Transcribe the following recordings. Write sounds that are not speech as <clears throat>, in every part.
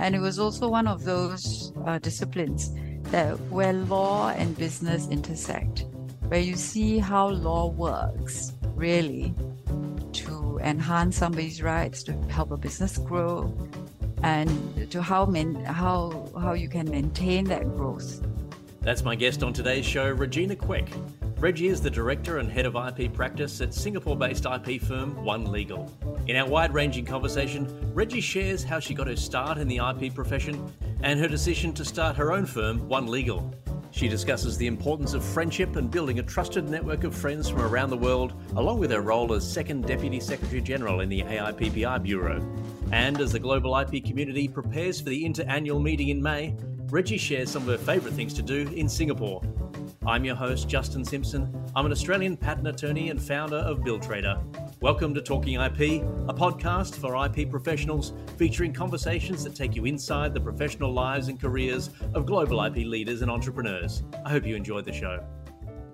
And it was also one of those uh, disciplines that where law and business intersect, where you see how law works really to enhance somebody's rights, to help a business grow, and to how man, how how you can maintain that growth. That's my guest on today's show, Regina Quek. Reggie is the director and head of IP practice at Singapore based IP firm One Legal. In our wide ranging conversation, Reggie shares how she got her start in the IP profession and her decision to start her own firm, One Legal. She discusses the importance of friendship and building a trusted network of friends from around the world, along with her role as Second Deputy Secretary General in the AIPPI Bureau. And as the global IP community prepares for the INTA annual meeting in May, Reggie shares some of her favourite things to do in Singapore. I'm your host, Justin Simpson. I'm an Australian patent attorney and founder of Billtrader. Welcome to Talking IP, a podcast for IP professionals featuring conversations that take you inside the professional lives and careers of global IP leaders and entrepreneurs. I hope you enjoyed the show.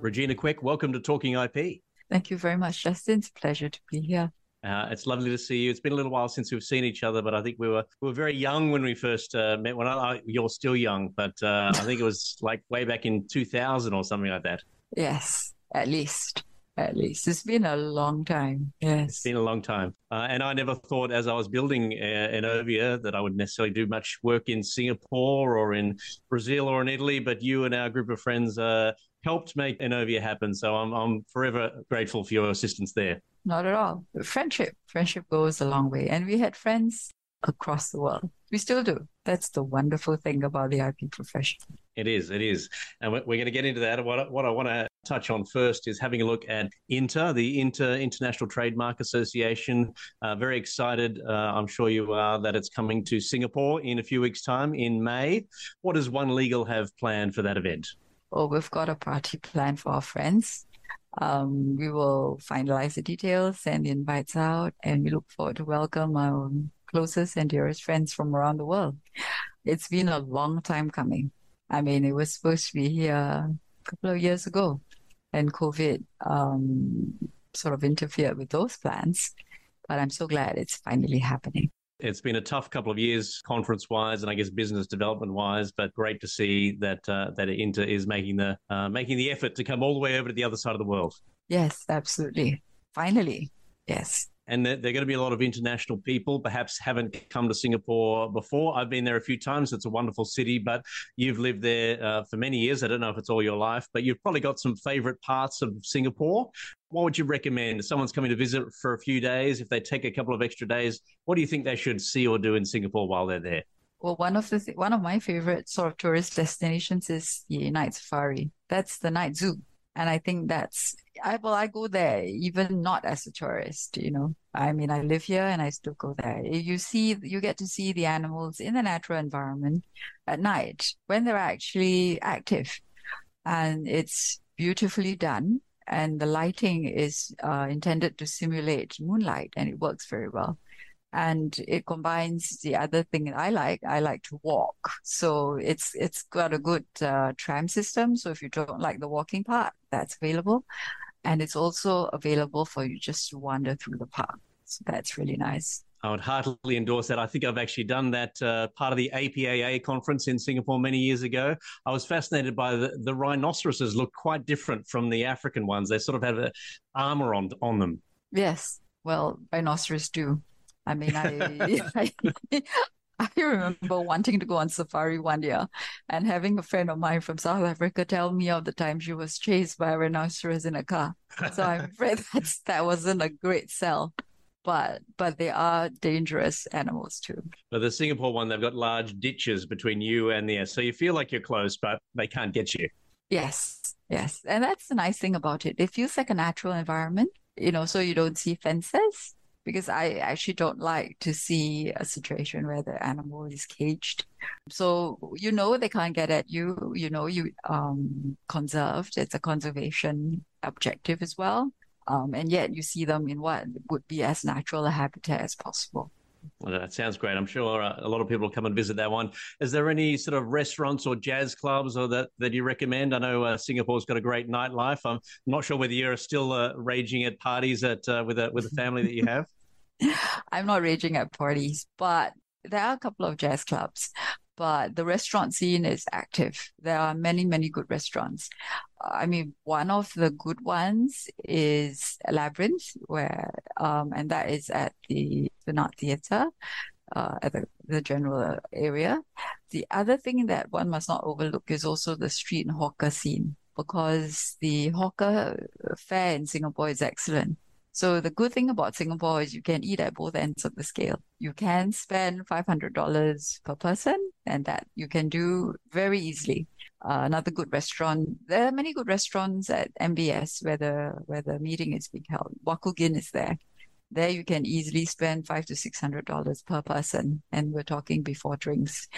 Regina Quek, welcome to Talking IP. Thank you very much, Justin. It's a pleasure to be here. Uh, it's lovely to see you. It's been a little while since we've seen each other, but I think we were we were very young when we first uh, met. When I, you're still young, but uh, I think it was <laughs> like way back in 2000 or something like that. Yes, at least. At least it's been a long time. Yes, it's been a long time, uh, and I never thought, as I was building uh, Inovia, that I would necessarily do much work in Singapore or in Brazil or in Italy. But you and our group of friends uh, helped make Inovia happen, so I'm I'm forever grateful for your assistance there not at all. Friendship, friendship goes a long way. And we had friends across the world. We still do. That's the wonderful thing about the IP profession. It is, it is. And we're going to get into that. What, what I want to touch on first is having a look at INTA, the INTA International Trademark Association. Uh, very excited, uh, I'm sure you are, that it's coming to Singapore in a few weeks' time in May. What does One Legal have planned for that event? Oh, we've got a party planned for our friends. Um, we will finalize the details, send the invites out, and we look forward to welcome our closest and dearest friends from around the world. It's been a long time coming. I mean, it was supposed to be here a couple of years ago, and COVID um, sort of interfered with those plans. But I'm so glad it's finally happening. It's been a tough couple of years, conference wise, and I guess business development wise. But great to see that uh, that INTA is making the uh, making the effort to come all the way over to the other side of the world. Yes, absolutely. Finally, yes and they're going to be a lot of international people perhaps haven't come to singapore before. I've been there a few times. It's a wonderful city but you've lived there uh, for many years. I don't know if it's all your life but you've probably got some favorite parts of singapore. What would you recommend? If someone's coming to visit for a few days if they take a couple of extra days what do you think they should see or do in singapore while they're there? Well, one of the th- one of my favorite sort of tourist destinations is the night safari. That's the night zoo and I think that's I well I go there even not as a tourist you know. I mean I live here and I still go there. You see you get to see the animals in the natural environment at night when they're actually active. And it's beautifully done. And the lighting is uh, intended to simulate moonlight and it works very well and it combines the other thing that I like. I like to walk, so it's it's got a good uh, tram system. So if you don't like the walking part, that's available, and it's also available for you just to wander through the park. So that's really nice. I would heartily endorse that. I think I've actually done that uh, part of the APAA conference in Singapore many years ago. I was fascinated by the, the rhinoceroses look quite different from the African ones. They sort of have a armor on on them. Yes, well, rhinoceros do. I mean, I, I, <laughs> I remember wanting to go on safari one year and having a friend of mine from South Africa tell me of the time she was chased by a rhinoceros in a car. So I'm <laughs> afraid that's, that wasn't a great sell. But but they are dangerous animals too. But the Singapore one, they've got large ditches between you and the so you feel like you're close, but they can't get you. Yes, yes, and that's the nice thing about it. It feels like a natural environment, you know. So you don't see fences, because I actually don't like to see a situation where the animal is caged. So you know they can't get at you. You know you um, conserved. It's a conservation objective as well. Um, and yet you see them in what would be as natural a habitat as possible. Well, that sounds great. I'm sure a lot of people will come and visit that one. Is there any sort of restaurants or jazz clubs or that, that you recommend? I know uh, Singapore's got a great nightlife. I'm not sure whether you're still uh, raging at parties at uh, with a with a family that you have. <laughs> I'm not raging at parties, but there are a couple of jazz clubs, but the restaurant scene is active. There are many, many good restaurants. I mean, one of the good ones is Labyrinth, where, um, and that is at the Esplanade Theatre, uh, at the, the general area. The other thing that one must not overlook is also the street hawker scene, because the hawker fare in Singapore is excellent. So the good thing about Singapore is you can eat at both ends of the scale. You can spend $500 per person and that you can do very easily. Uh, another good restaurant. There are many good restaurants at MBS where the, where the meeting is being held. Waku Ghin is there. There you can easily spend five to six hundred dollars per person, and we're talking before drinks.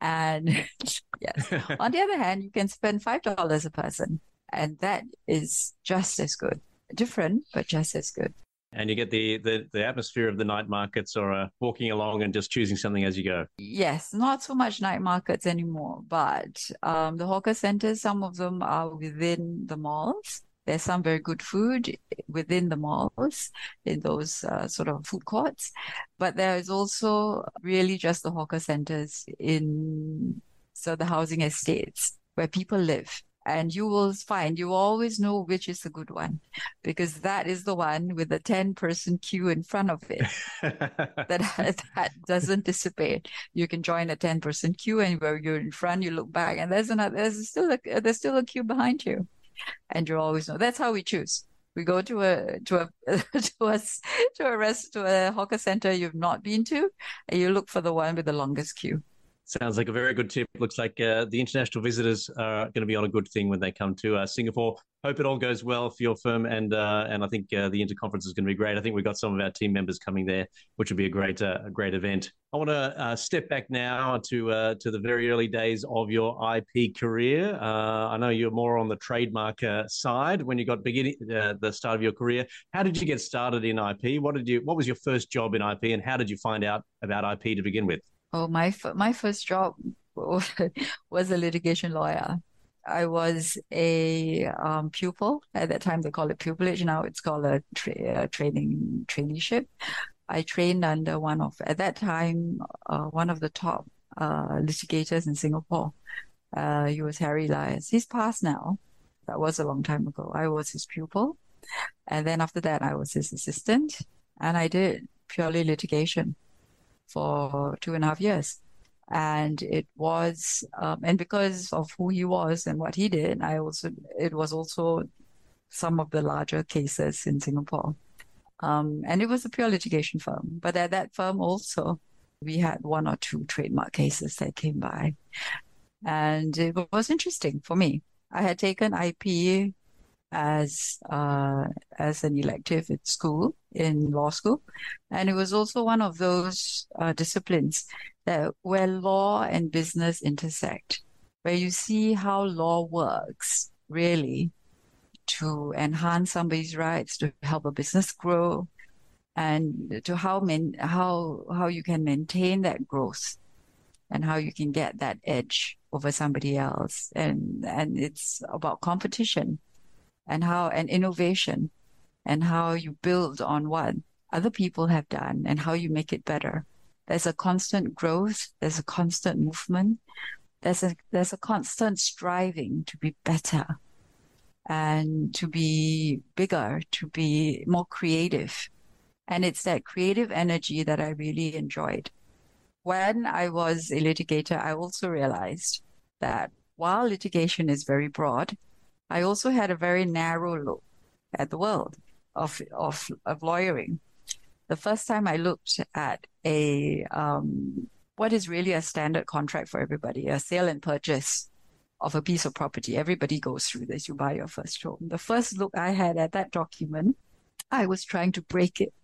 And <laughs> yes, <laughs> on the other hand, you can spend five dollars a person, and that is just as good different, but just as good. And you get the, the, the atmosphere of the night markets or uh, walking along and just choosing something as you go. Yes, not so much night markets anymore, but um, the hawker centers, some of them are within the malls. There's some very good food within the malls in those uh, sort of food courts, but there is also really just the hawker centers in so the housing estates where people live and you will find you always know which is the good one because that is the one with the 10 person queue in front of it <laughs> that that doesn't dissipate. You can join a 10 person queue and where you're in front you look back and there's another there's still a there's still a queue behind you. And you always know. That's how we choose. We go to a to a <laughs> to a to a rest to a hawker center you've not been to and you look for the one with the longest queue Sounds like a very good tip. Looks like uh, the international visitors are going to be on a good thing when they come to uh, Singapore. Hope it all goes well for your firm, and uh, and I think uh, the INTA conference is going to be great. I think we've got some of our team members coming there, which would be a great uh, a great event. I want to uh, step back now to to the very early days of your IP career. I know you're more on the trademark side when you got beginning the start of your career. How did you get started in IP? What did you What was your first job in IP, and how did you find out about IP to begin with? Oh, my my first job <laughs> was a litigation lawyer. I was a um, pupil at that time. They call it pupillage. Now it's called a, tra- a training traineeship. I trained under one of at that time uh, one of the top uh, litigators in Singapore. Uh, he was Harry Elias. He's passed now. That was a long time ago. I was his pupil, and then after that, I was his assistant, and I did purely litigation for two and a half years. And it was, um, and because of who he was and what he did, I also, it was also some of the larger cases in Singapore. Um, and it was a pure litigation firm. But at that firm also, we had one or two trademark cases that came by. And it was interesting for me. I had taken IP as uh, as an elective at school in law school, and it was also one of those uh, disciplines that where law and business intersect, where you see how law works really to enhance somebody's rights, to help a business grow, and to how man, how how you can maintain that growth and how you can get that edge over somebody else. And and it's about competition and how and innovation and how you build on what other people have done and how you make it better. There's a constant growth. There's a constant movement. There's a, there's a constant striving to be better and to be bigger, to be more creative. And it's that creative energy that I really enjoyed. When I was a litigator, I also realized that while litigation is very broad, I also had a very narrow look at the world of, of, of lawyering. The first time I looked at a, um, what is really a standard contract for everybody, a sale and purchase of a piece of property. Everybody goes through this. You buy your first home. The first look I had at that document, I was trying to break it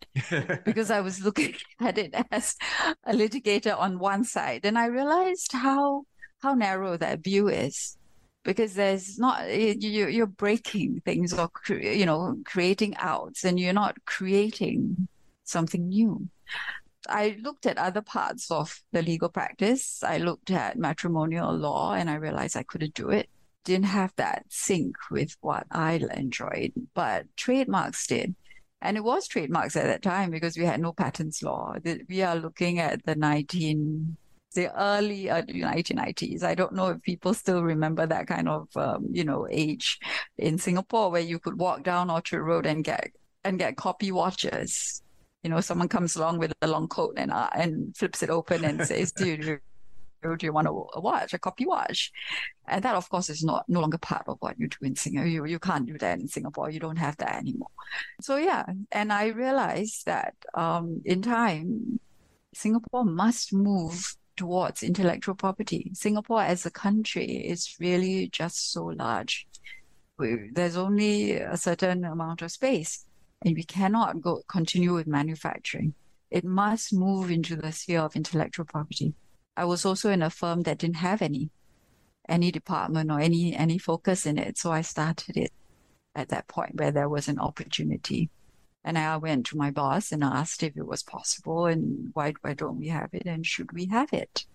<laughs> because I was looking <laughs> at it as a litigator on one side. And I realized how, how narrow that view is because there's not you you're breaking things or you know creating outs and you're not creating something new. I looked at other parts of the legal practice. I looked at matrimonial law and i realized i couldn't do it. Didn't have that sync with what i enjoyed but trademarks did. And it was trademarks at that time because we had no patents law. We are looking at the 19, the early, early 1990s. I don't know if people still remember that kind of, um, you know, age in Singapore where you could walk down Orchard Road and get and get copy watches. You know, someone comes along with a long coat and uh, and flips it open and says, "Do you, do you want a watch, a copy watch?" And that, of course, is not no longer part of what you do in Singapore. You you can't do that in Singapore. You don't have that anymore. So yeah, and I realized that um, in time, Singapore must move towards intellectual property. Singapore as a country is really just so large. There's only a certain amount of space and we cannot go continue with manufacturing. It must move into the sphere of intellectual property. I was also in a firm that didn't have any any department or any any focus in it, so I started it at that point where there was an opportunity. And I went to my boss and asked if it was possible and why why don't we have it and should we have it?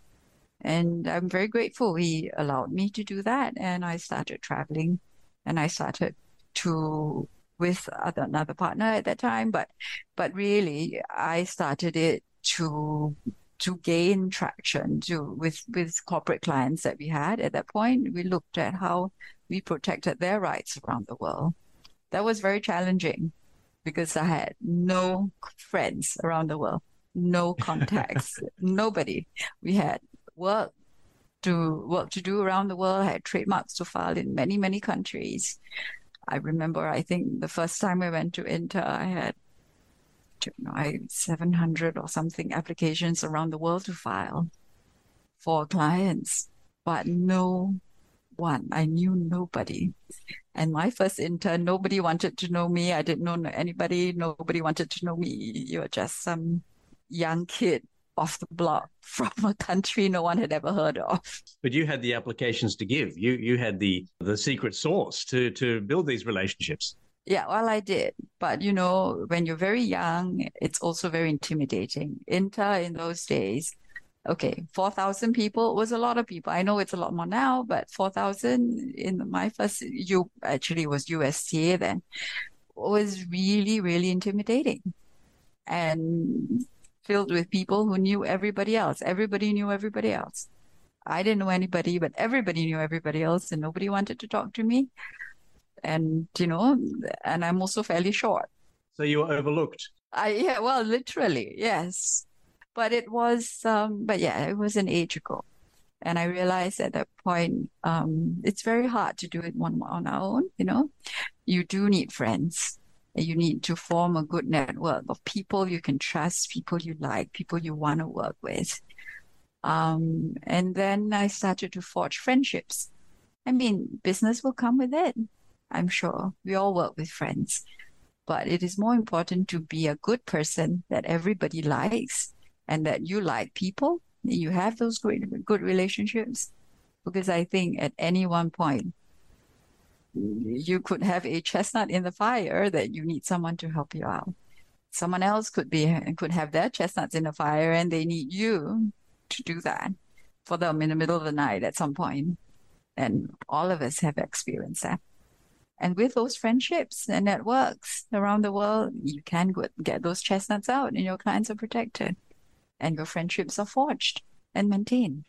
And I'm very grateful he allowed me to do that. And I started traveling and I started to with other, another partner at that time, but but really I started it to to gain traction to with with corporate clients that we had at that point. We looked at how we protected their rights around the world. That was very challenging because I had no friends around the world, no contacts, <laughs> nobody. We had work to work to do around the world, I had trademarks to file in many, many countries. I remember, I think the first time I went to INTA, I had you know, I 700 or something applications around the world to file for clients, but no one. I knew nobody. And my first INTA, nobody wanted to know me. I didn't know anybody. Nobody wanted to know me. You're just some young kid off the block <laughs> from a country no one had ever heard of. But you had the applications to give. You you had the the secret sauce to to build these relationships. Yeah, well, I did. But you know, when you're very young, it's also very intimidating. INTA in those days, okay, 4,000 people was a lot of people. I know it's a lot more now, but 4,000 in my first, you actually was USTA then, was really, really intimidating. And filled with people who knew everybody else. Everybody knew everybody else. I didn't know anybody, but everybody knew everybody else, and nobody wanted to talk to me. And you know, and I'm also fairly short. So you were overlooked. I yeah, well, literally, yes. But it was, um, but yeah, it was an age ago, and I realized at that point, um, it's very hard to do it one on our own. You know, you do need friends you need to form a good network of people you can trust, people you like, people you want to work with. Um, and then I started to forge friendships. I mean, business will come with it. I'm sure we all work with friends, but it is more important to be a good person that everybody likes and that you like people. You have those great, good relationships because I think at any one point, you could have a chestnut in the fire that you need someone to help you out. Someone else could be could have their chestnuts in the fire and they need you to do that for them in the middle of the night at some point. And all of us have experienced that. And with those friendships and networks around the world, you can get those chestnuts out and your clients are protected and your friendships are forged and maintained.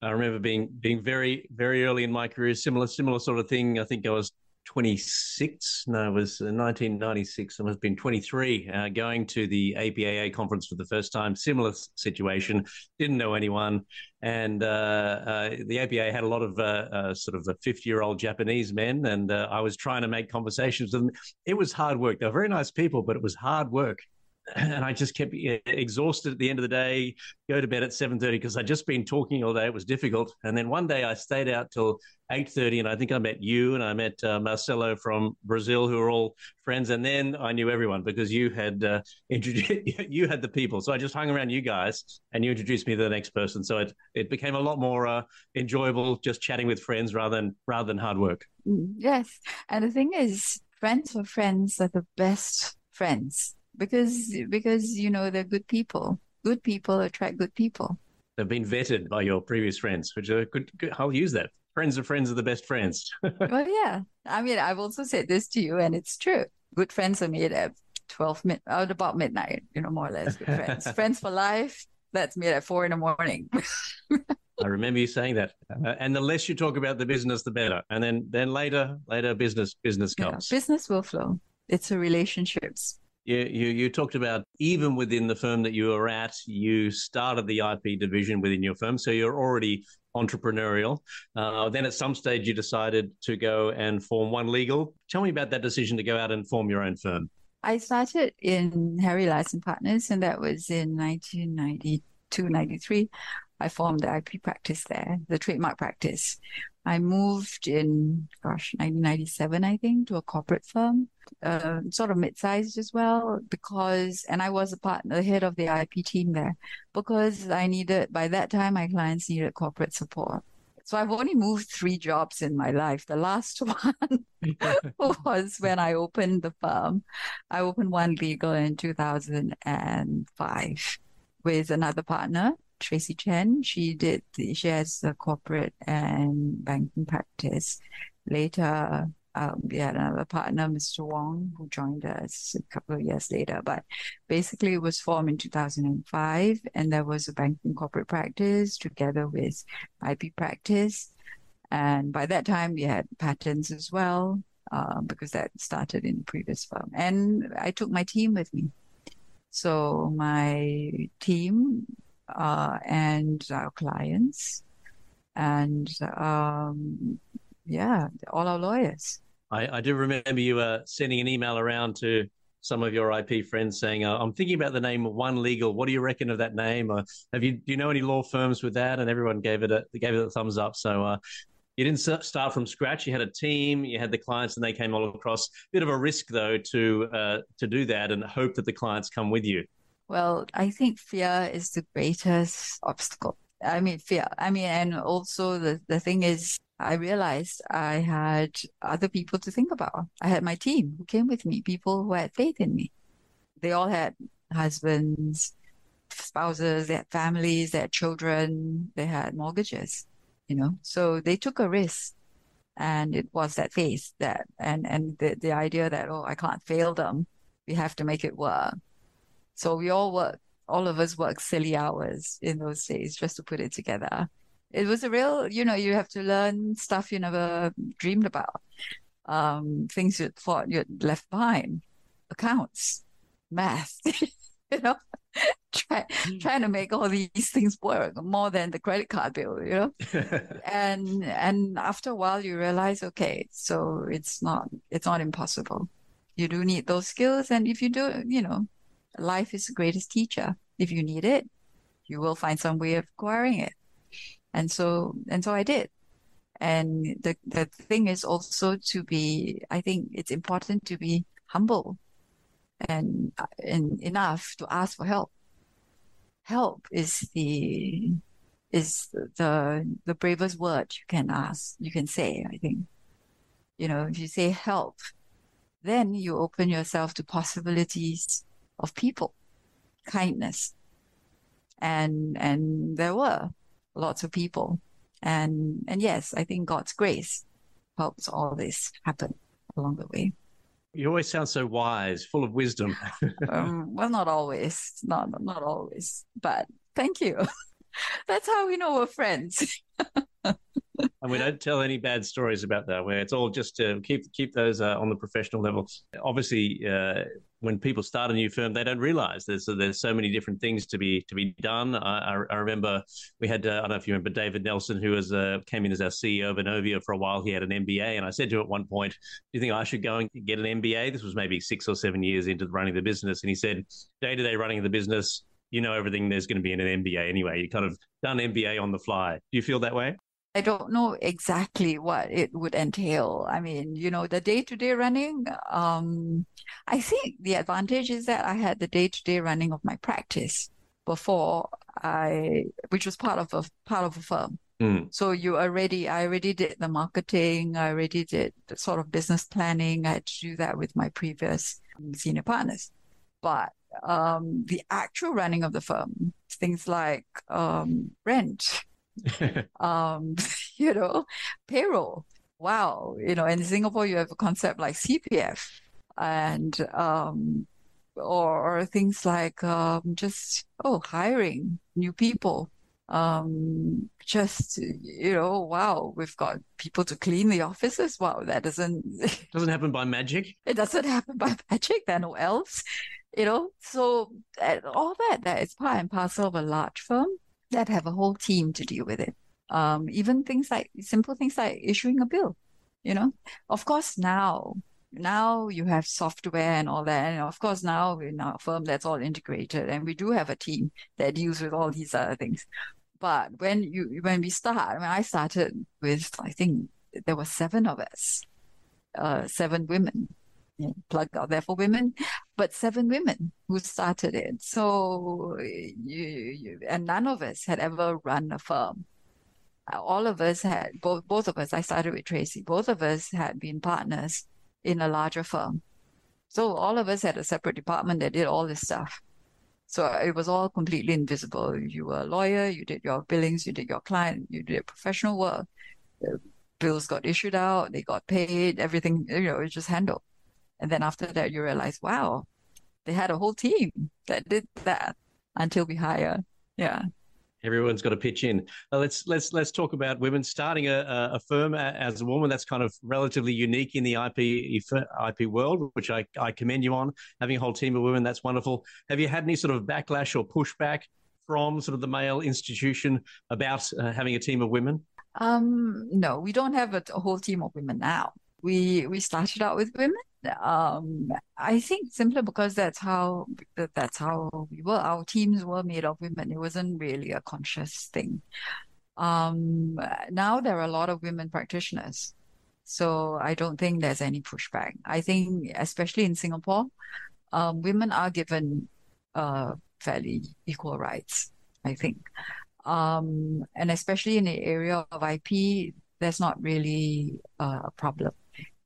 I remember being being very very early in my career, similar similar sort of thing. I think I was 26. No, it was 1996. I must have been 23. Uh, going to the APAA conference for the first time. Similar situation. Didn't know anyone, and uh, uh, the APAA had a lot of uh, uh, sort of 50 year old Japanese men, and uh, I was trying to make conversations with them. It was hard work. They were very nice people, but it was hard work and I just kept exhausted at the end of the day. Go to bed at seven thirty because I'd just been talking all day. It was difficult, and then one day I stayed out till eight thirty, and I think I met you and I met uh, Marcelo from Brazil, who are all friends, and then I knew everyone because you had uh, introduced <laughs> you had the people. So I just hung around you guys, and you introduced me to the next person. So it it became a lot more uh, enjoyable just chatting with friends rather than rather than hard work. Mm, yes, and the thing is, friends for friends are the best friends because because you know they're good people. Good people attract good people. They've been vetted by your previous friends, which are good. good I'll use that. Friends of friends are the best friends. <laughs> well, yeah. I mean, I've also said this to you, and it's true. Good friends are made at 12 mid, uh, about midnight, you know, more or less with friends. <laughs> friends for life. That's made at four in the morning. I remember you saying that. Uh, and the less you talk about the business, the better. And then, then later, later business, business comes. Yeah, business will flow. It's a relationships. You, you, you talked about even within the firm that you were at, you started the IP division within your firm. So you're already entrepreneurial. Uh, then at some stage, you decided to go and form One Legal. Tell me about that decision to go out and form your own firm. I started in Harry Elias Partners, and that was in 1992, 93. I formed the IP practice there, the trademark practice. I moved in, gosh, 1997, I think, to a corporate firm, uh, sort of mid-sized as well, because, and I was a partner, the head of the IP team there, because I needed, by that time, my clients needed corporate support. So I've only moved three jobs in my life. The last <laughs> one <laughs> was when I opened the firm. I opened one legal in 2005 with another partner Tracy Chen. She did the, she has a corporate and banking practice. Later, um, we had another partner, Mr. Wong, who joined us a couple of years later. But basically, it was formed in 2005, and there was a banking corporate practice together with IP practice. And by that time, we had patents as well, uh, because that started in the previous firm. And I took my team with me. So my team uh, and our clients, and um, yeah, all our lawyers. I, I do remember you uh, sending an email around to some of your IP friends saying, uh, "I'm thinking about the name One Legal. What do you reckon of that name? Or have you do you know any law firms with that?" And everyone gave it a gave it a thumbs up. So uh, you didn't start from scratch. You had a team, you had the clients, and they came all across. Bit of a risk though to uh, to do that and hope that the clients come with you. Well, I think fear is the greatest obstacle. I mean, fear. I mean, and also the, the thing is, I realized I had other people to think about. I had my team who came with me, people who had faith in me. They all had husbands, spouses, they had families, they had children, they had mortgages, you know. So they took a risk. And it was that faith that and and the, the idea that, oh, I can't fail them. We have to make it work. So we all work, all of us work silly hours in those days just to put it together. It was a real, you know, you have to learn stuff you never dreamed about, um, things you thought you'd left behind, accounts, math, <laughs> you know, <laughs> Try, hmm. trying to make all these things work more than the credit card bill, you know, <laughs> and and after a while you realize, okay, so it's not it's not impossible. You do need those skills, and if you do, you know, life is the greatest teacher. If you need it, you will find some way of acquiring it. And so, and so I did. And the, the thing is also to be, I think it's important to be humble and, and enough to ask for help. Help is the, is the, the bravest word you can ask, you can say, I think. You know, if you say help, then you open yourself to possibilities of people, kindness. And, and there were lots of people. And, and yes, I think God's grace helps all this happen along the way. You always sound so wise, full of wisdom. <laughs> um, well, not always, not not always, but thank you. <laughs> That's how we know we're friends. <laughs> and we don't tell any bad stories about that. Where it's all just to keep keep those uh, on the professional level. Obviously, uh, when people start a new firm, they don't realize there's there's so many different things to be to be done. I, I, remember we had uh, I don't know if you remember David Nelson, who was uh, came in as our CEO of Inovia for a while. He had an MBA, and I said to him at one point, "Do you think I should go and get an MBA?" This was maybe six or seven years into running the business, and he said, "Day to day running the business." You know everything. There's going to be in an MBA anyway. You kind of done MBA on the fly. Do you feel that way? I don't know exactly what it would entail. I mean, you know, the day to day running, um, I think the advantage is that I had the day to day running of my practice before I, which was part of a part of a firm. Mm. So you already, I already did the marketing. I already did the sort of business planning. I had to do that with my previous senior partners. But um, the actual running of the firm, things like um, rent, <laughs> um, <laughs> you know, payroll. Wow. You know, in Singapore, you have a concept like CPF and, um, or, or things like um, just oh hiring new people. Um, just you know wow we've got people to clean the offices. Wow that doesn't <laughs> doesn't happen by magic. It doesn't happen by magic there are no elves you know so all that that is part and parcel of a large firm that have a whole team to deal with it um, even things like simple things like issuing a bill you know of course now now you have software and all that. And of course, now in our firm, that's all integrated, and we do have a team that deals with all these other things. But when you when we start, when I started with, I think there were seven of us, uh, seven women. Plug out there for women, but seven women who started it. So you, you, and none of us had ever run a firm uh, all of us had both both of us i started with tracy both of us had been partners in a larger firm. So all of us had a separate department that did all this stuff. So it was all completely invisible. You were a lawyer, you did your billings, you did your client, you did professional work. The bills got issued out, they got paid, everything, you know, it was just handled. And then after that, you realize, wow, they had a whole team that did that until we hire. Yeah. Everyone's got to pitch in. Let's let's let's talk about women starting a, a firm as a woman. That's kind of relatively unique in the IP IP world, which I, I commend you on. Having a whole team of women, that's wonderful. Have you had any sort of backlash or pushback from sort of the male institution about uh, having a team of women? Um, no, we don't have a, a whole team of women now. We we started out with women um, I think simply because that's how that's how we were. Our teams were made of women. It wasn't really a conscious thing. Um, now there are a lot of women practitioners, so I don't think there's any pushback. I think, especially in Singapore, um, women are given uh, fairly equal rights. I think, um, and especially in the area of IP, there's not really uh, a problem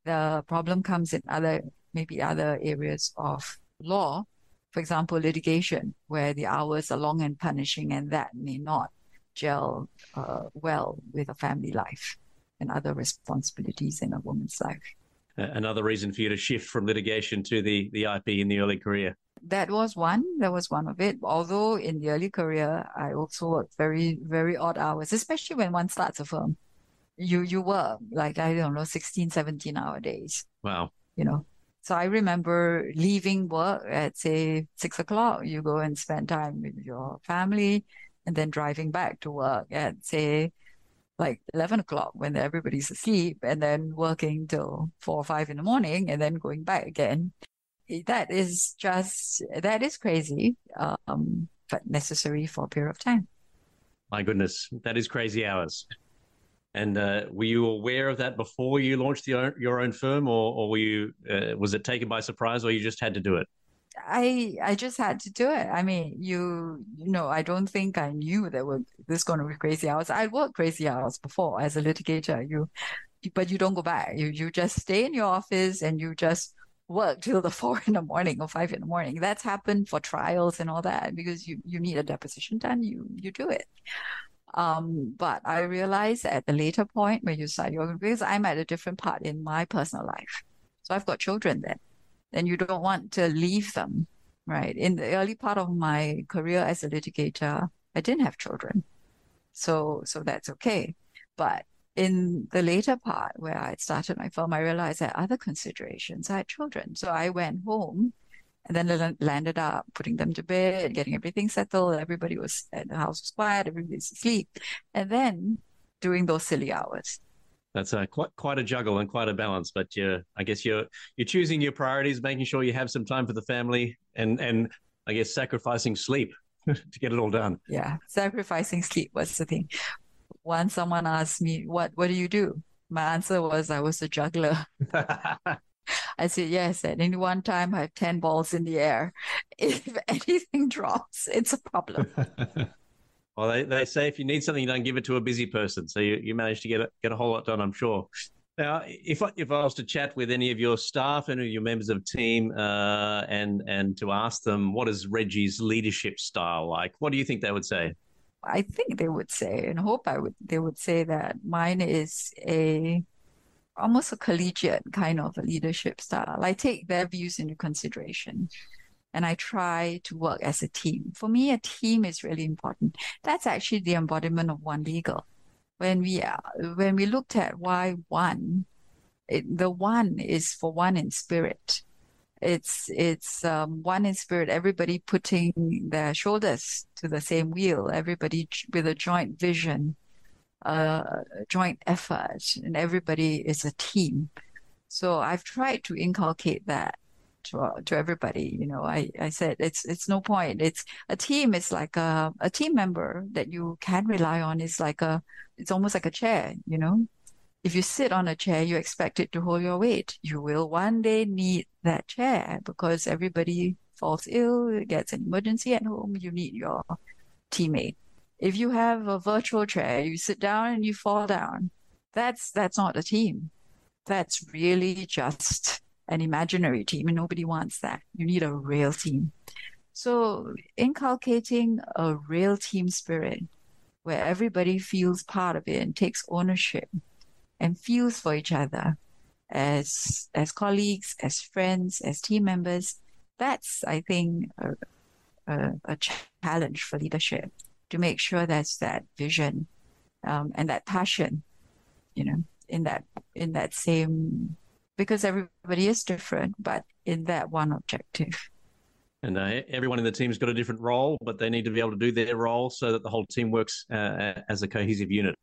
the problem comes in other, maybe other areas of law. For example, litigation, where the hours are long and punishing, and that may not gel uh, well with a family life and other responsibilities in a woman's life. Another reason for you to shift from litigation to the, the IP in the early career. That was one. That was one of it. Although in the early career, I also worked very, very odd hours, especially when one starts a firm you you work like I don't know 16, 17 hour days. Wow. You know. So I remember leaving work at say six o'clock. You go and spend time with your family, and then driving back to work at say like eleven o'clock when everybody's asleep, and then working till four or five in the morning, and then going back again. That is just that is crazy, um, but necessary for a period of time. My goodness, that is crazy hours. And uh, were you aware of that before you launched your your own firm, or, or were you uh, was it taken by surprise, or you just had to do it? I I just had to do it. I mean, you you know, I don't think I knew that were this going to be crazy hours. I worked crazy hours before as a litigator. You, but you don't go back. You you just stay in your office and you just work till the <laughs> four in the morning or five in the morning. That's happened for trials and all that because you you need a deposition done. You you do it. Um, but I realized at the later point when you start your because I'm at a different part in my personal life. So I've got children then. Then you don't want to leave them, right? In the early part of my career as a litigator, I didn't have children. So so that's okay. But in the later part where I started my firm, I realized I had other considerations. I had children. So I went home and then landed up putting them to bed, getting everything settled. Everybody was, at the house was quiet, everybody's asleep. And then doing those silly hours. That's a, quite quite a juggle and quite a balance, but you're, I guess you're you're choosing your priorities, making sure you have some time for the family, and and I guess sacrificing sleep <laughs> to get it all done. Yeah, sacrificing sleep was the thing. Once someone asked me, "What what do you do?" My answer was, "I was a juggler." <laughs> I said, yes, at any one time I have 10 balls in the air. If <laughs> anything drops, it's a problem. <laughs> well, they, they say if you need something, you don't give it to a busy person. So you, you managed to get a, get a whole lot done, I'm sure. Now, if I, if I was to chat with any of your staff and your members of team, uh, and and to ask them what is Reggie's leadership style like, what do you think they would say? I think they would say, and hope I would they would say that mine is a almost a collegiate kind of a leadership style. I take their views into consideration. and I try to work as a team. For me, a team is really important. That's actually the embodiment of one legal. When we when we looked at why one, it, the one is for one in spirit. It's it's um, one in spirit. Everybody putting their shoulders to the same wheel. Everybody with a joint vision, uh, joint effort, and everybody is a team. So I've tried to inculcate that to to everybody. You know, I, I said it's it's no point. It's a team. It's like a a team member that you can rely on. Is like a it's almost like a chair. You know, if you sit on a chair, you expect it to hold your weight. You will one day need that chair because everybody falls ill, gets an emergency at home. You need your teammate. If you have a virtual chair, you sit down and you fall down. That's that's not a team. That's really just an imaginary team, and nobody wants that. You need a real team. So, inculcating a real team spirit where everybody feels part of it and takes ownership and feels for each other as as colleagues, as friends, as team members. That's, I think, a, a, a challenge for leadership to make sure that's that vision um, and that passion, you know, in that in that same because everybody is different, but in that one objective. And uh, everyone in the team's got a different role, but they need to be able to do their role so that the whole team works uh, as a cohesive unit.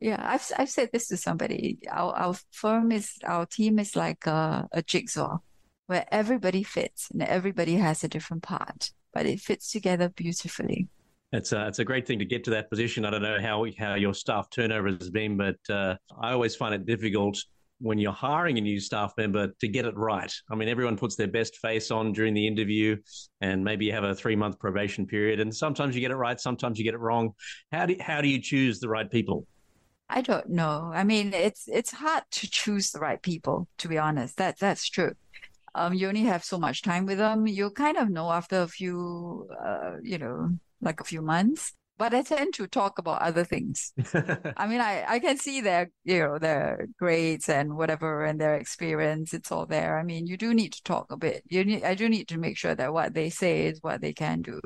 Yeah, I've I've said this to somebody. Our our firm is our team is like a, a jigsaw, where everybody fits and everybody has a different part, but it fits together beautifully. It's a, it's a great thing to get to that position. I don't know how how your staff turnover has been, but uh, I always find it difficult when you're hiring a new staff member to get it right. I mean, everyone puts their best face on during the interview, and maybe you have a three month probation period, and sometimes you get it right, sometimes you get it wrong. How do how do you choose the right people? I don't know. I mean, it's it's hard to choose the right people. To be honest, that that's true. Um, you only have so much time with them. You kind of know after a few, uh, you know, like a few months but I tend to talk about other things. <laughs> I mean, I, I can see their, you know, their grades and whatever and their experience. It's all there. I mean, you do need to talk a bit. You need, I do need to make sure that what they say is what they can do.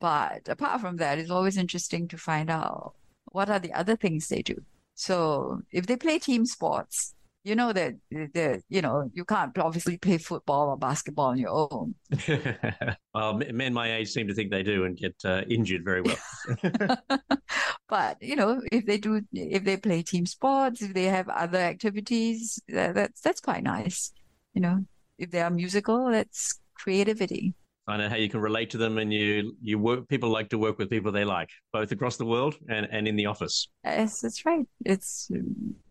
But apart from that, it's always interesting to find out what are the other things they do. So if they play team sports, you know that that you know you can't obviously play football or basketball on your own. <laughs> well, men my age seem to think they do and get uh, injured very well. <laughs> <laughs> but you know, if they do, if they play team sports, if they have other activities, that, that's that's quite nice. You know, if they are musical, that's creativity. I know how you can relate to them, and you you work. People like to work with people they like, both across the world and and in the office. Yes, that's right. It's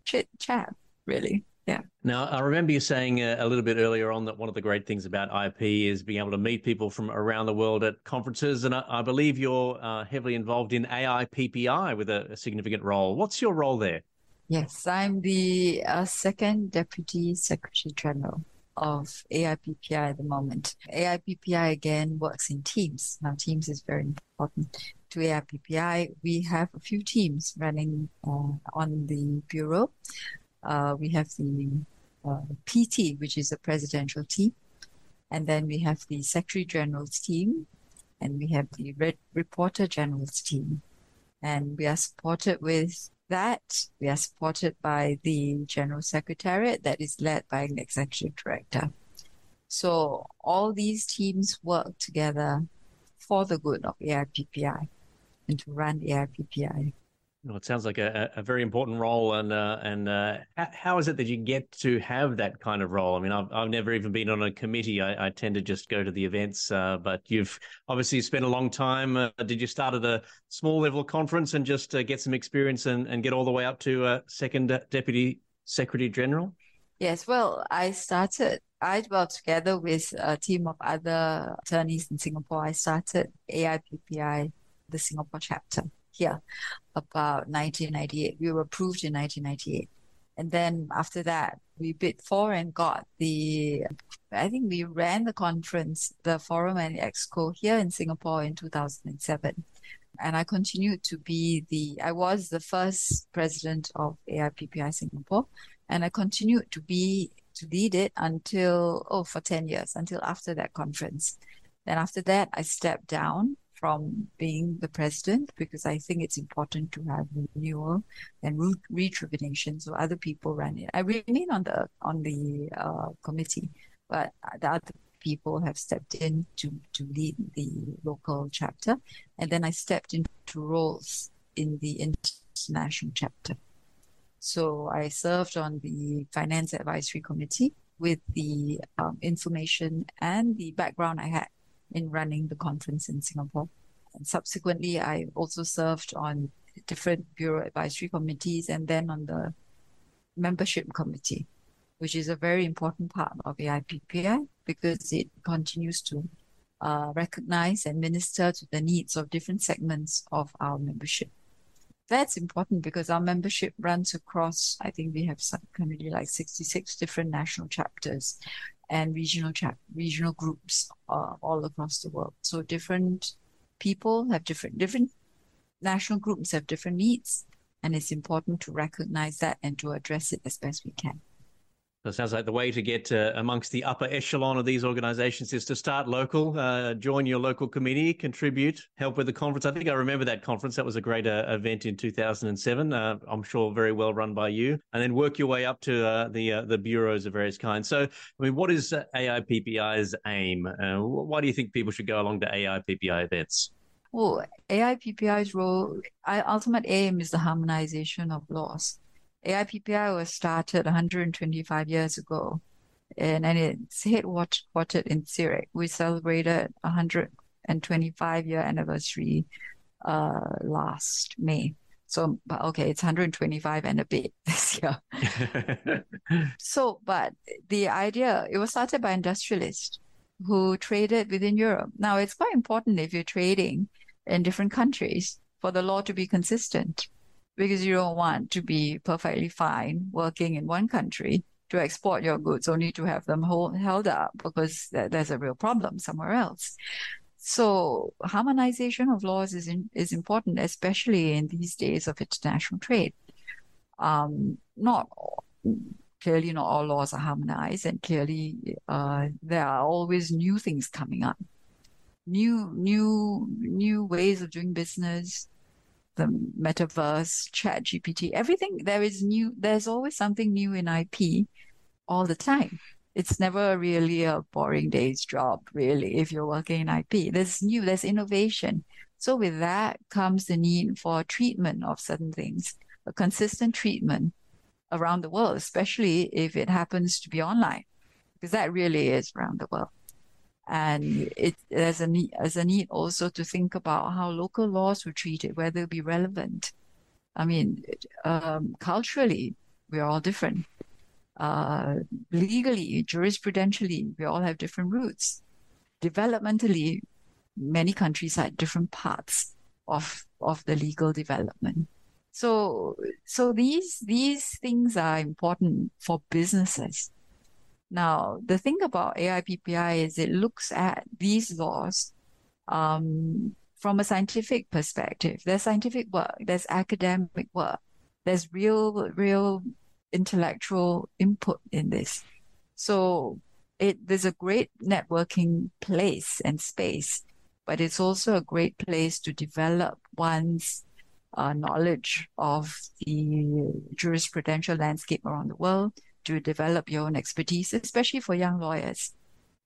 chit chat really. Yeah. Now, I remember you saying uh, a little bit earlier on that one of the great things about IP is being able to meet people from around the world at conferences. And I, I believe you're uh, heavily involved in AIPPI with a, a, significant role. What's your role there? Yes, I'm the uh, second Deputy Secretary General of AIPPI at the moment. AIPPI again works in teams. Now, teams is very important to AIPPI. We have a few teams running uh, on the bureau uh, we have the uh, PT, which is the presidential team, and then we have the Secretary General's team, and we have the Red Reporter General's team, and we are supported with that. We are supported by the General Secretariat that is led by an Executive Director. So all these teams work together for the good of AIPPI and to run AIPPI. Well, it sounds like a, a very important role, and uh, and uh, how is it that you get to have that kind of role? I mean, I've I've never even been on a committee. I, I tend to just go to the events, uh, but you've obviously spent a long time. Uh, did you start at a small level conference and just uh, get some experience and, and get all the way up to uh, second deputy secretary general? Yes, well, I started. I well together with a team of other attorneys in Singapore. I started AIPPI, the Singapore chapter here about 1998. We were approved in 1998. And then after that, we bid for and got the, I think we ran the conference, the forum and exco here in Singapore in 2007. And I continued to be the, I was the first president of AIPPI Singapore. And I continued to be, to lead it until, oh, for 10 years, until after that conference. Then after that, I stepped down from being the president because I think it's important to have renewal and re- rejuvenation so other people run it. I remain on the on the uh, committee, but the other people have stepped in to, to lead the local chapter. And then I stepped into roles in the international chapter. So I served on the Finance Advisory Committee with the um, information and the background I had in running the conference in Singapore. And subsequently, I also served on different bureau advisory committees and then on the membership committee which is a very important part of AIPPI because it continues to uh, recognize and minister to the needs of different segments of our membership. That's important because our membership runs across, I think we have some, like 66 different national chapters and regional chap- regional groups uh, all across the world. So different people have different, different national groups have different needs. And it's important to recognize that and to address it as best we can. It sounds like the way to get uh, amongst the upper echelon of these organizations is to start local, uh, join your local committee, contribute, help with the conference. I think I remember that conference. That was a great uh, event in 2007. Uh, I'm sure very well run by you. And then work your way up to uh, the uh, the bureaus of various kinds. So, I mean, what is AIPPI's aim? why do you think people should go along to AIPPI events? Well, AIPPI's role, ultimate aim is the harmonization of laws AIPPI was started 125 years ago, and, and it's headquartered in Zurich. We celebrated 125 year anniversary uh, last May. So, but okay, it's 125 and a bit <laughs> this year. <laughs> so, but the idea, it was started by industrialists who traded within Europe. Now, it's quite important if you're trading in different countries for the law to be consistent because you don't want to be perfectly fine working in one country to export your goods only to have them hold, held up because there's a real problem somewhere else. So harmonization of laws is in, is important, especially in these days of international trade. Um, not clearly not all laws are harmonized, and clearly uh, there are always new things coming up, new new new ways of doing business, the metaverse, ChatGPT, everything there is new. There's always something new in IP all the time. It's never really a boring day's job, really, if you're working in IP. There's new, there's innovation. So with that comes the need for treatment of certain things, a consistent treatment around the world, especially if it happens to be online, because that really is around the world. And it, there's a need, a need also to think about how local laws were treated, whether it be relevant. I mean, um, culturally, we're all different. Uh, legally, jurisprudentially, we all have different roots. Developmentally, many countries are different parts of of the legal development. So, so these these things are important for businesses now, the thing about AIPPI is it looks at these laws um, from a scientific perspective. There's scientific work, there's academic work, there's real, real intellectual input in this. So it there's a great networking place and space, but it's also a great place to develop one's uh, knowledge of the jurisprudential landscape around the world, to develop your own expertise, especially for young lawyers,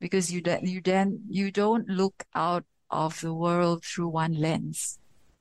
because you then you then you don't look out of the world through one lens.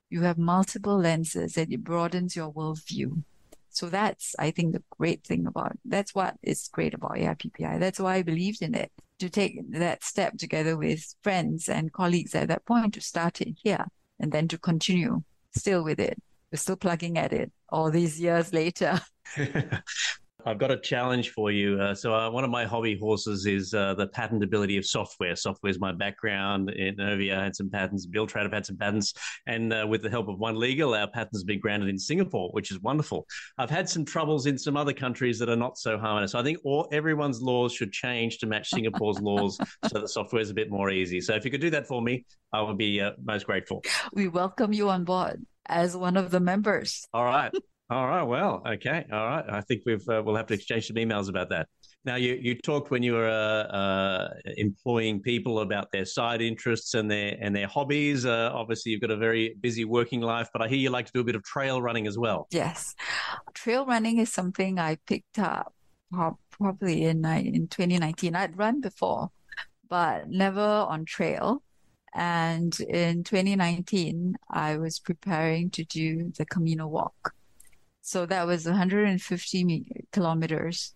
You have multiple lenses and it broadens your worldview. So that's, I think, the great thing about that's what is great about AIPPI. That's why I believed in it to take that step together with friends and colleagues at that point to start it here and then to continue still with it. We're still plugging at it all these years later. <laughs> I've got a challenge for you. Uh, so, uh, one of my hobby horses is uh, the patentability of software. Software is my background. Inovia, I had some patents. Billtrader have had some patents, and uh, with the help of One Legal, our patents have been granted in Singapore, which is wonderful. I've had some troubles in some other countries that are not so harmonious. So I think all everyone's laws should change to match Singapore's laws, <laughs> so that software is a bit more easy. So, if you could do that for me, I would be uh, most grateful. We welcome you on board as one of the members. All right. All right. Well, okay. All right. I think we've uh, we'll have to exchange some emails about that. Now, you, you talked when you were uh, uh, employing people about their side interests and their and their hobbies. Uh, obviously, you've got a very busy working life, but I hear you like to do a bit of trail running as well. Yes, trail running is something I picked up probably in in 2019. I'd run before, but never on trail. And in 2019, I was preparing to do the Camino walk. So that was 150 kilometers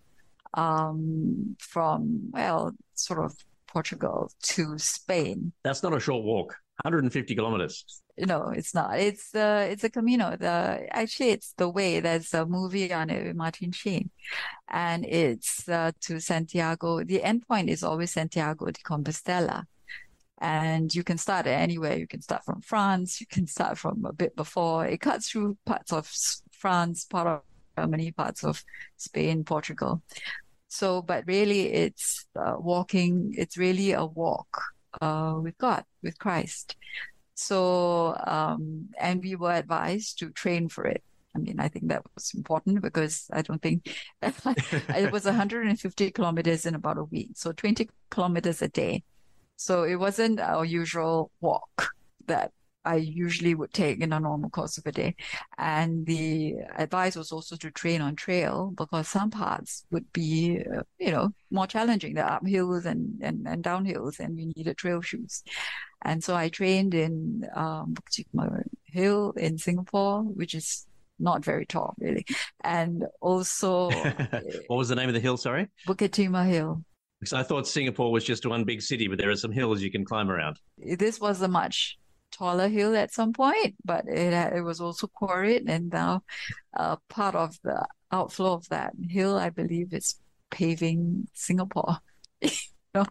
um, from, well, sort of Portugal to Spain. That's not a short walk. 150 kilometers. No, it's not. It's uh, it's a Camino. The actually, it's the way. There's a movie on it with Martin Sheen, and it's uh, to Santiago. The end point is always Santiago de Compostela, and you can start anywhere. You can start from France. You can start from a bit before. It cuts through parts of France, part of Germany, parts of Spain, Portugal. So, but really, it's uh, walking. It's really a walk uh, with God, with Christ. So, um, and we were advised to train for it. I mean, I think that was important because I don't think <laughs> it was <laughs> 150 kilometers in about a week. So 20 kilometers a day. So it wasn't our usual walk that I usually would take in a normal course of a day. And the advice was also to train on trail because some parts would be, uh, you know, more challenging. The uphills and, and, and downhills and you needed trail shoes. And so I trained in, um, Hill in Singapore, which is not very tall really. And also. <laughs> what was the name of the hill? Sorry. Bukit Timah Hill. Because I thought Singapore was just one big city, but there are some hills you can climb around. This was a much taller hill at some point, but it it was also quarried, and now uh, part of the outflow of that hill, I believe, is paving Singapore. <laughs> you know?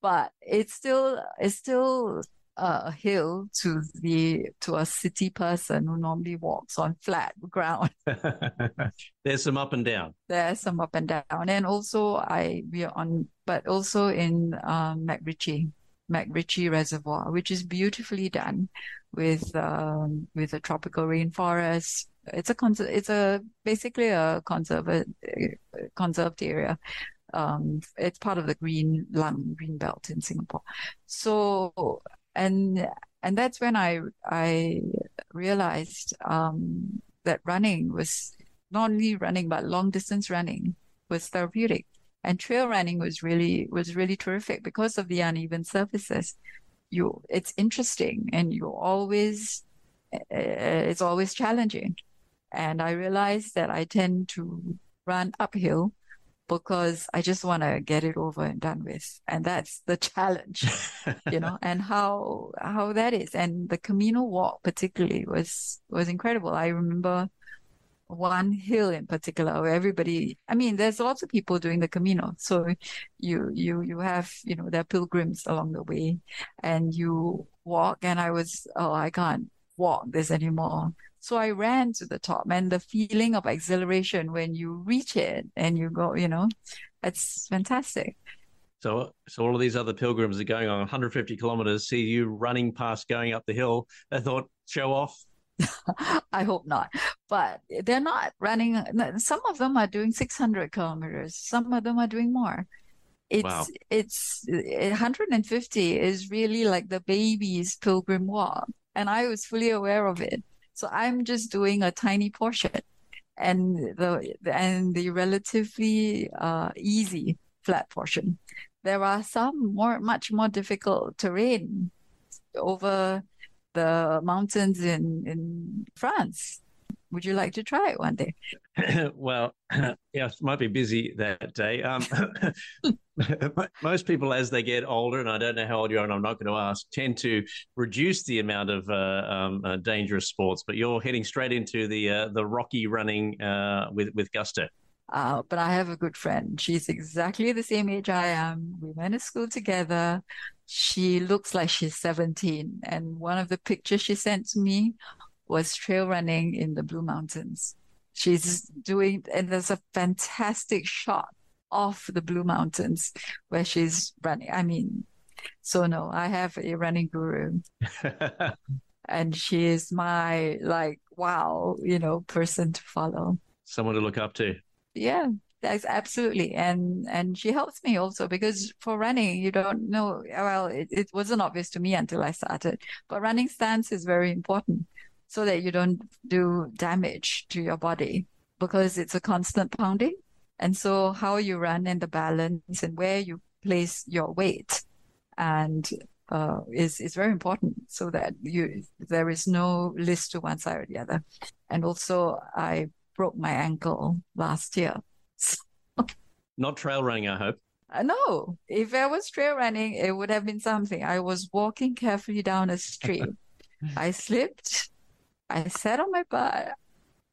But it's still it's still a hill to the to a city person who normally walks on flat ground. <laughs> There's some up and down. There's some up and down, and also I we are on, but also in um, MacRitchie MacRitchie Reservoir, which is beautifully done with um, with a tropical rainforest. It's a cons- it's a basically a conserved conserved area. Um, it's part of the green lung green belt in Singapore. So and and that's when I I realized um, that running was not only running but long distance running was therapeutic. And trail running was really was really terrific because of the uneven surfaces. You it's interesting and you always uh, it's always challenging. And i realized that i tend to run uphill because i just want to get it over and done with. And that's the challenge you know <laughs> and how how that is. And the camino walk particularly was was incredible. I remember one hill in particular where everybody i mean there's lots of people doing the camino so you you you have you know there are pilgrims along the way and you walk. And i was oh i can't walk this anymore so i ran to the top and the feeling of exhilaration when you reach it and you go you know it's fantastic so, so all of these other pilgrims are going on 150 kilometers, see you running past, going up the hill. They thought, show off, <laughs> I hope not. But they're not running. Some of them are doing 600 kilometers. Some of them are doing more. It's wow. it's 150 is really like the baby's pilgrim walk, and I was fully aware of it. So I'm just doing a tiny portion, and the and the relatively uh, easy flat portion. There are some more much more difficult terrain over the mountains in, in France. Would you like to try it one day? <laughs> well, <clears throat> yes, might be busy that day. Um, <laughs> most people, as they get older, and I don't know how old you are, and I'm not going to ask, tend to reduce the amount of uh, um, uh, dangerous sports. But you're heading straight into the uh, the rocky running uh, with with gusto. Uh, but I have a good friend. She's exactly the same age I am. We went to school together. She looks like she's 17. And one of the pictures she sent to me was trail running in the Blue Mountains. She's doing, and there's a fantastic shot of the Blue Mountains where she's running. I mean, so no, I have a running guru. <laughs> and she is my like wow, you know, person to follow. Someone to look up to. Yeah. That's absolutely. And and she helps me also because for running, you don't know. Well, it, it wasn't obvious to me until I started. But running stance is very important so that you don't do damage to your body because it's a constant pounding. And so how you run and the balance and where you place your weight and uh, is is very important so that you there is no list to one side or the other. And also, I broke my ankle last year. <laughs> Not trail running, I hope. Uh, no, if I was trail running, it would have been something. I was walking carefully down a street. <laughs> I slipped. I sat on my butt.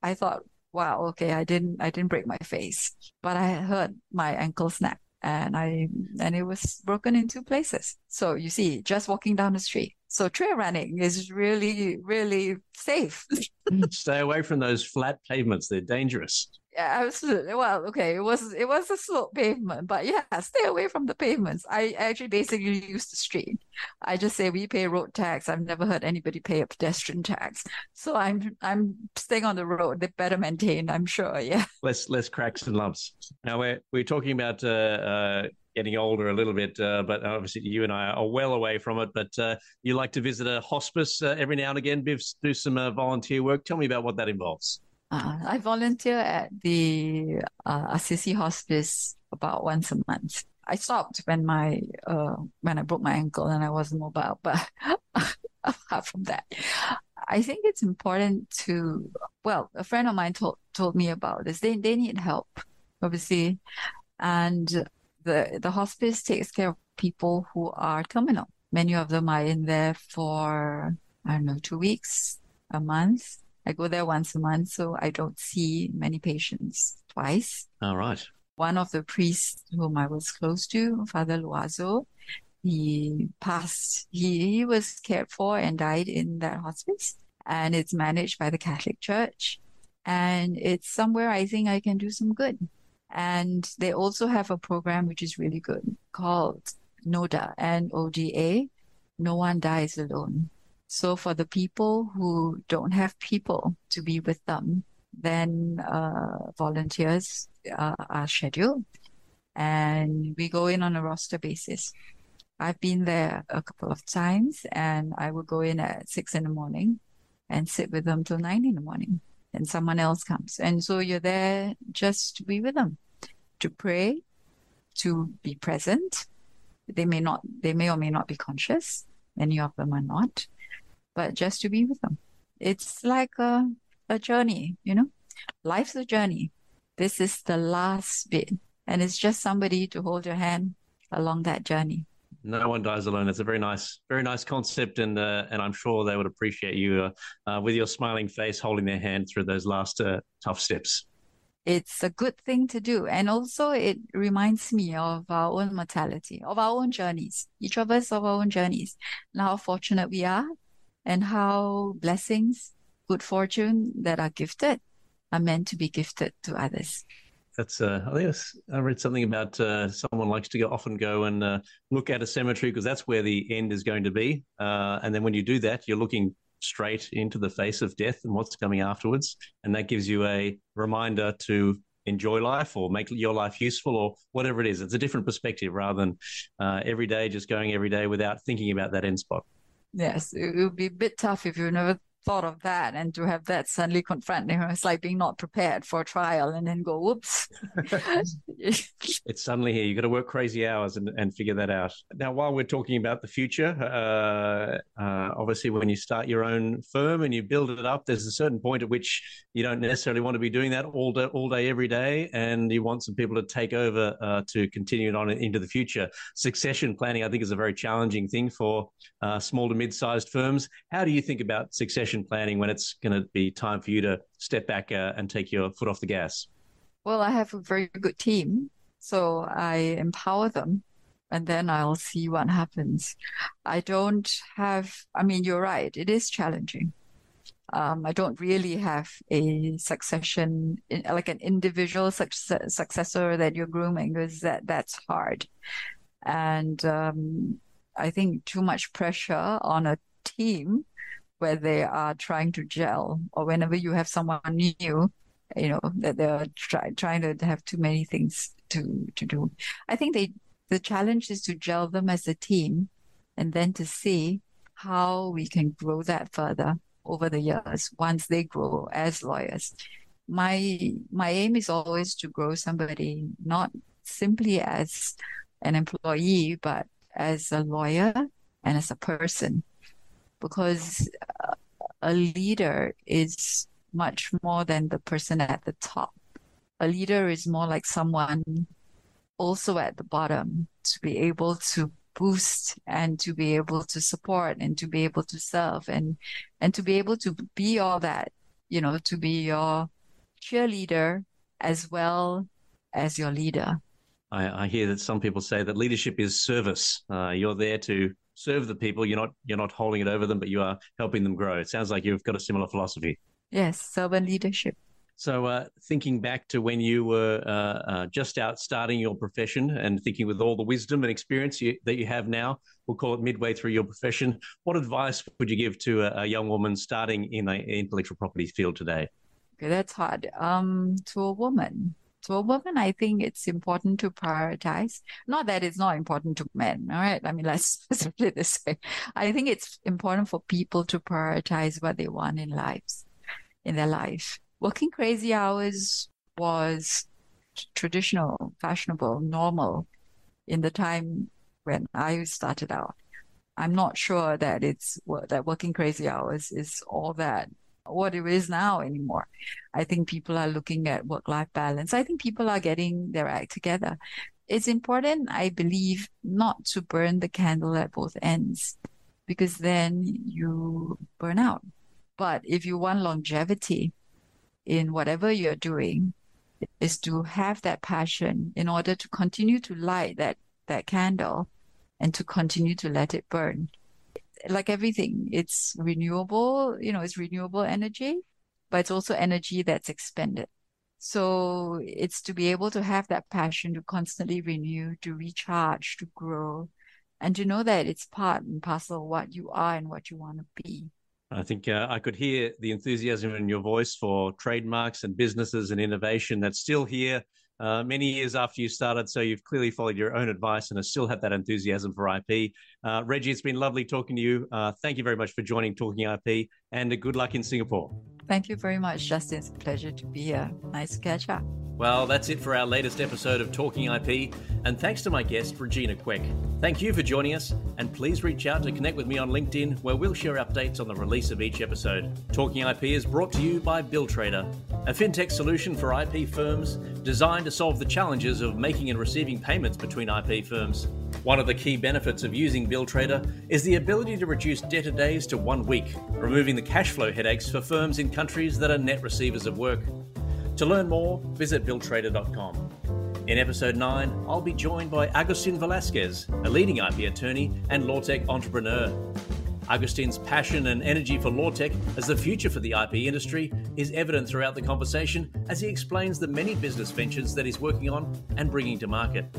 I thought, wow, okay, I didn't, I didn't break my face, but I heard my ankle snap and I and it was broken in two places. So you see, just walking down the street. So trail running is really, really safe. <laughs> Stay away from those flat pavements; they're dangerous. Yeah, <laughs> absolutely. Well, okay, it was it was a slope pavement, but yeah, <laughs> stay away from the pavements. I actually basically use the street. I just say we pay road tax. I've never heard anybody pay a pedestrian tax, so I'm I'm staying on the road. They're better maintained, I'm sure. <laughs> Yeah, less less cracks and lumps. Now we're we're talking about uh, uh, getting older a little bit, uh, but obviously you and I are well away from it. But uh, you like to visit a hospice uh, every now and again, do some uh, volunteer work. Tell me about what that involves. Uh, I volunteer at the uh, Assisi Hospice about once a month. I stopped when my uh, when I broke my ankle and I wasn't mobile, but <laughs> apart from that, I think it's important to. Well, a friend of mine told told me about this. They they need help, obviously, and the the hospice takes care of people who are terminal. Many of them are in there for I don't know two weeks, a month, I go there once a month, so I don't see many patients twice. All right. One of the priests whom I was close to, Father Loazo, he passed. He, he was cared for and died in that hospice, and it's managed by the Catholic Church. And it's somewhere I think I can do some good. And they also have a program which is really good called NODA, N O D A, No One Dies Alone. So for the people who don't have people to be with them, then uh, volunteers uh, are scheduled and we go in on a roster basis. I've been there a couple of times and I will go in at six in the morning and sit with them till nine in the morning and someone else comes. And so you're there just to be with them, to pray, to be present. They may not, they may or may not be conscious. Many of them are not but just to be with them. It's like a, a journey, you know? Life's a journey. This is the last bit, and it's just somebody to hold your hand along that journey. No one dies alone. It's a very nice, very nice concept, and uh, and I'm sure they would appreciate you uh, uh, with your smiling face, holding their hand through those last uh, tough steps. It's a good thing to do, and also it reminds me of our own mortality, of our own journeys. Each of us of our own journeys, and how fortunate we are and how blessings, good fortune that are gifted are meant to be gifted to others. That's uh, I think I read something about uh, someone likes to go often go and uh, look at a cemetery because that's where the end is going to be. Uh, and then when you do that, you're looking straight into the face of death and what's coming afterwards, and that gives you a reminder to enjoy life or make your life useful or whatever it is. It's a different perspective rather than uh, every day just going every day without thinking about that end spot. Yes, it would be a bit tough if you never thought of that and to have that suddenly confronting you know, it's like being not prepared for a trial and then go whoops. <laughs> It's suddenly here. You've got to work crazy hours and, and figure that out. Now while we're talking about the future uh, uh, obviously when you start your own firm and you build it up there's a certain point at which you don't necessarily want to be doing that all day all day every day and you want some people to take over uh, to continue it on into the future. Succession planning i think is a very challenging thing for uh, small to mid-sized firms. How do you think about succession succession planning when it's going to be time for you to step back uh, and take your foot off the gas? Well, I have a very good team, so I empower them and then I'll see what happens. I don't have, I mean, you're right, it is challenging. Um, I don't really have a succession, like an individual success, successor that you're grooming, because that that's hard, and um, I think too much pressure on a team where they are trying to gel or whenever you have someone new you know, that they're try, trying to have too many things to, to do. I think they, the challenge is to gel them as a team and then to see how we can grow that further over the years once they grow as lawyers. My, my aim is always to grow somebody not simply as an employee, but as a lawyer and as a person because uh, a leader is much more than the person at the top. A leader is more like someone also at the bottom to be able to boost and to be able to support and to be able to serve and and to be able to be all that you know to be your cheerleader as well as your leader I, I hear that some people say that leadership is service uh, you're there to serve the people. You're not you're not holding it over them, but you are helping them grow. It sounds like you've got a similar philosophy. Yes, servant leadership. So, uh, thinking back to when you were uh, uh, just out starting your profession and thinking with all the wisdom and experience you, that you have now, we'll call it midway through your profession, what advice would you give to a, a young woman starting in the intellectual property field today? Okay, that's hard. Um, to a woman, to a woman, I think it's important to prioritize. Not that it's not important to men, all right? I mean, let's, <laughs> let's put it this way. I think it's important for people to prioritize what they want in lives, in their life. Working crazy hours was traditional, fashionable, normal in the time when I started out. I'm not sure that it's that working crazy hours is all that what it is now anymore. I think people are looking at work life balance. I think people are getting their act together. It's important, I believe, not to burn the candle at both ends because then you burn out. But if you want longevity in whatever you're doing, is to have that passion in order to continue to light that, that candle and to continue to let it burn like everything, it's renewable, you know, it's renewable energy, but it's also energy that's expended. So it's to be able to have that passion to constantly renew, to recharge, to grow, and to know that it's part and parcel of what you are and what you want to be. I think uh, I could hear the enthusiasm in your voice for trademarks and businesses and innovation that's still here uh, many years after you started. So you've clearly followed your own advice and still have that enthusiasm for IP. Uh, Regi, it's been lovely talking to you. Uh, thank you very much for joining Talking IP and good luck in Singapore. Thank you very much, Justin. It's a pleasure to be here. Nice to catch up. Well, that's it for our latest episode of Talking IP, and thanks to my guest, Regina Quek. Thank you for joining us, and please reach out to connect with me on LinkedIn, where we'll share updates on the release of each episode. Talking IP is brought to you by BillTrader, a fintech solution for IP firms designed to solve the challenges of making and receiving payments between IP firms. One of the key benefits of using BillTrader is the ability to reduce debtor days to one week, removing the cash flow headaches for firms in countries that are net receivers of work. To learn more, visit BillTrader.com. In episode 9, I'll be joined by Agustin Velasquez, a leading IP attorney and law tech entrepreneur. Agustin's passion and energy for law tech as the future for the IP industry is evident throughout the conversation as he explains the many business ventures that he's working on and bringing to market.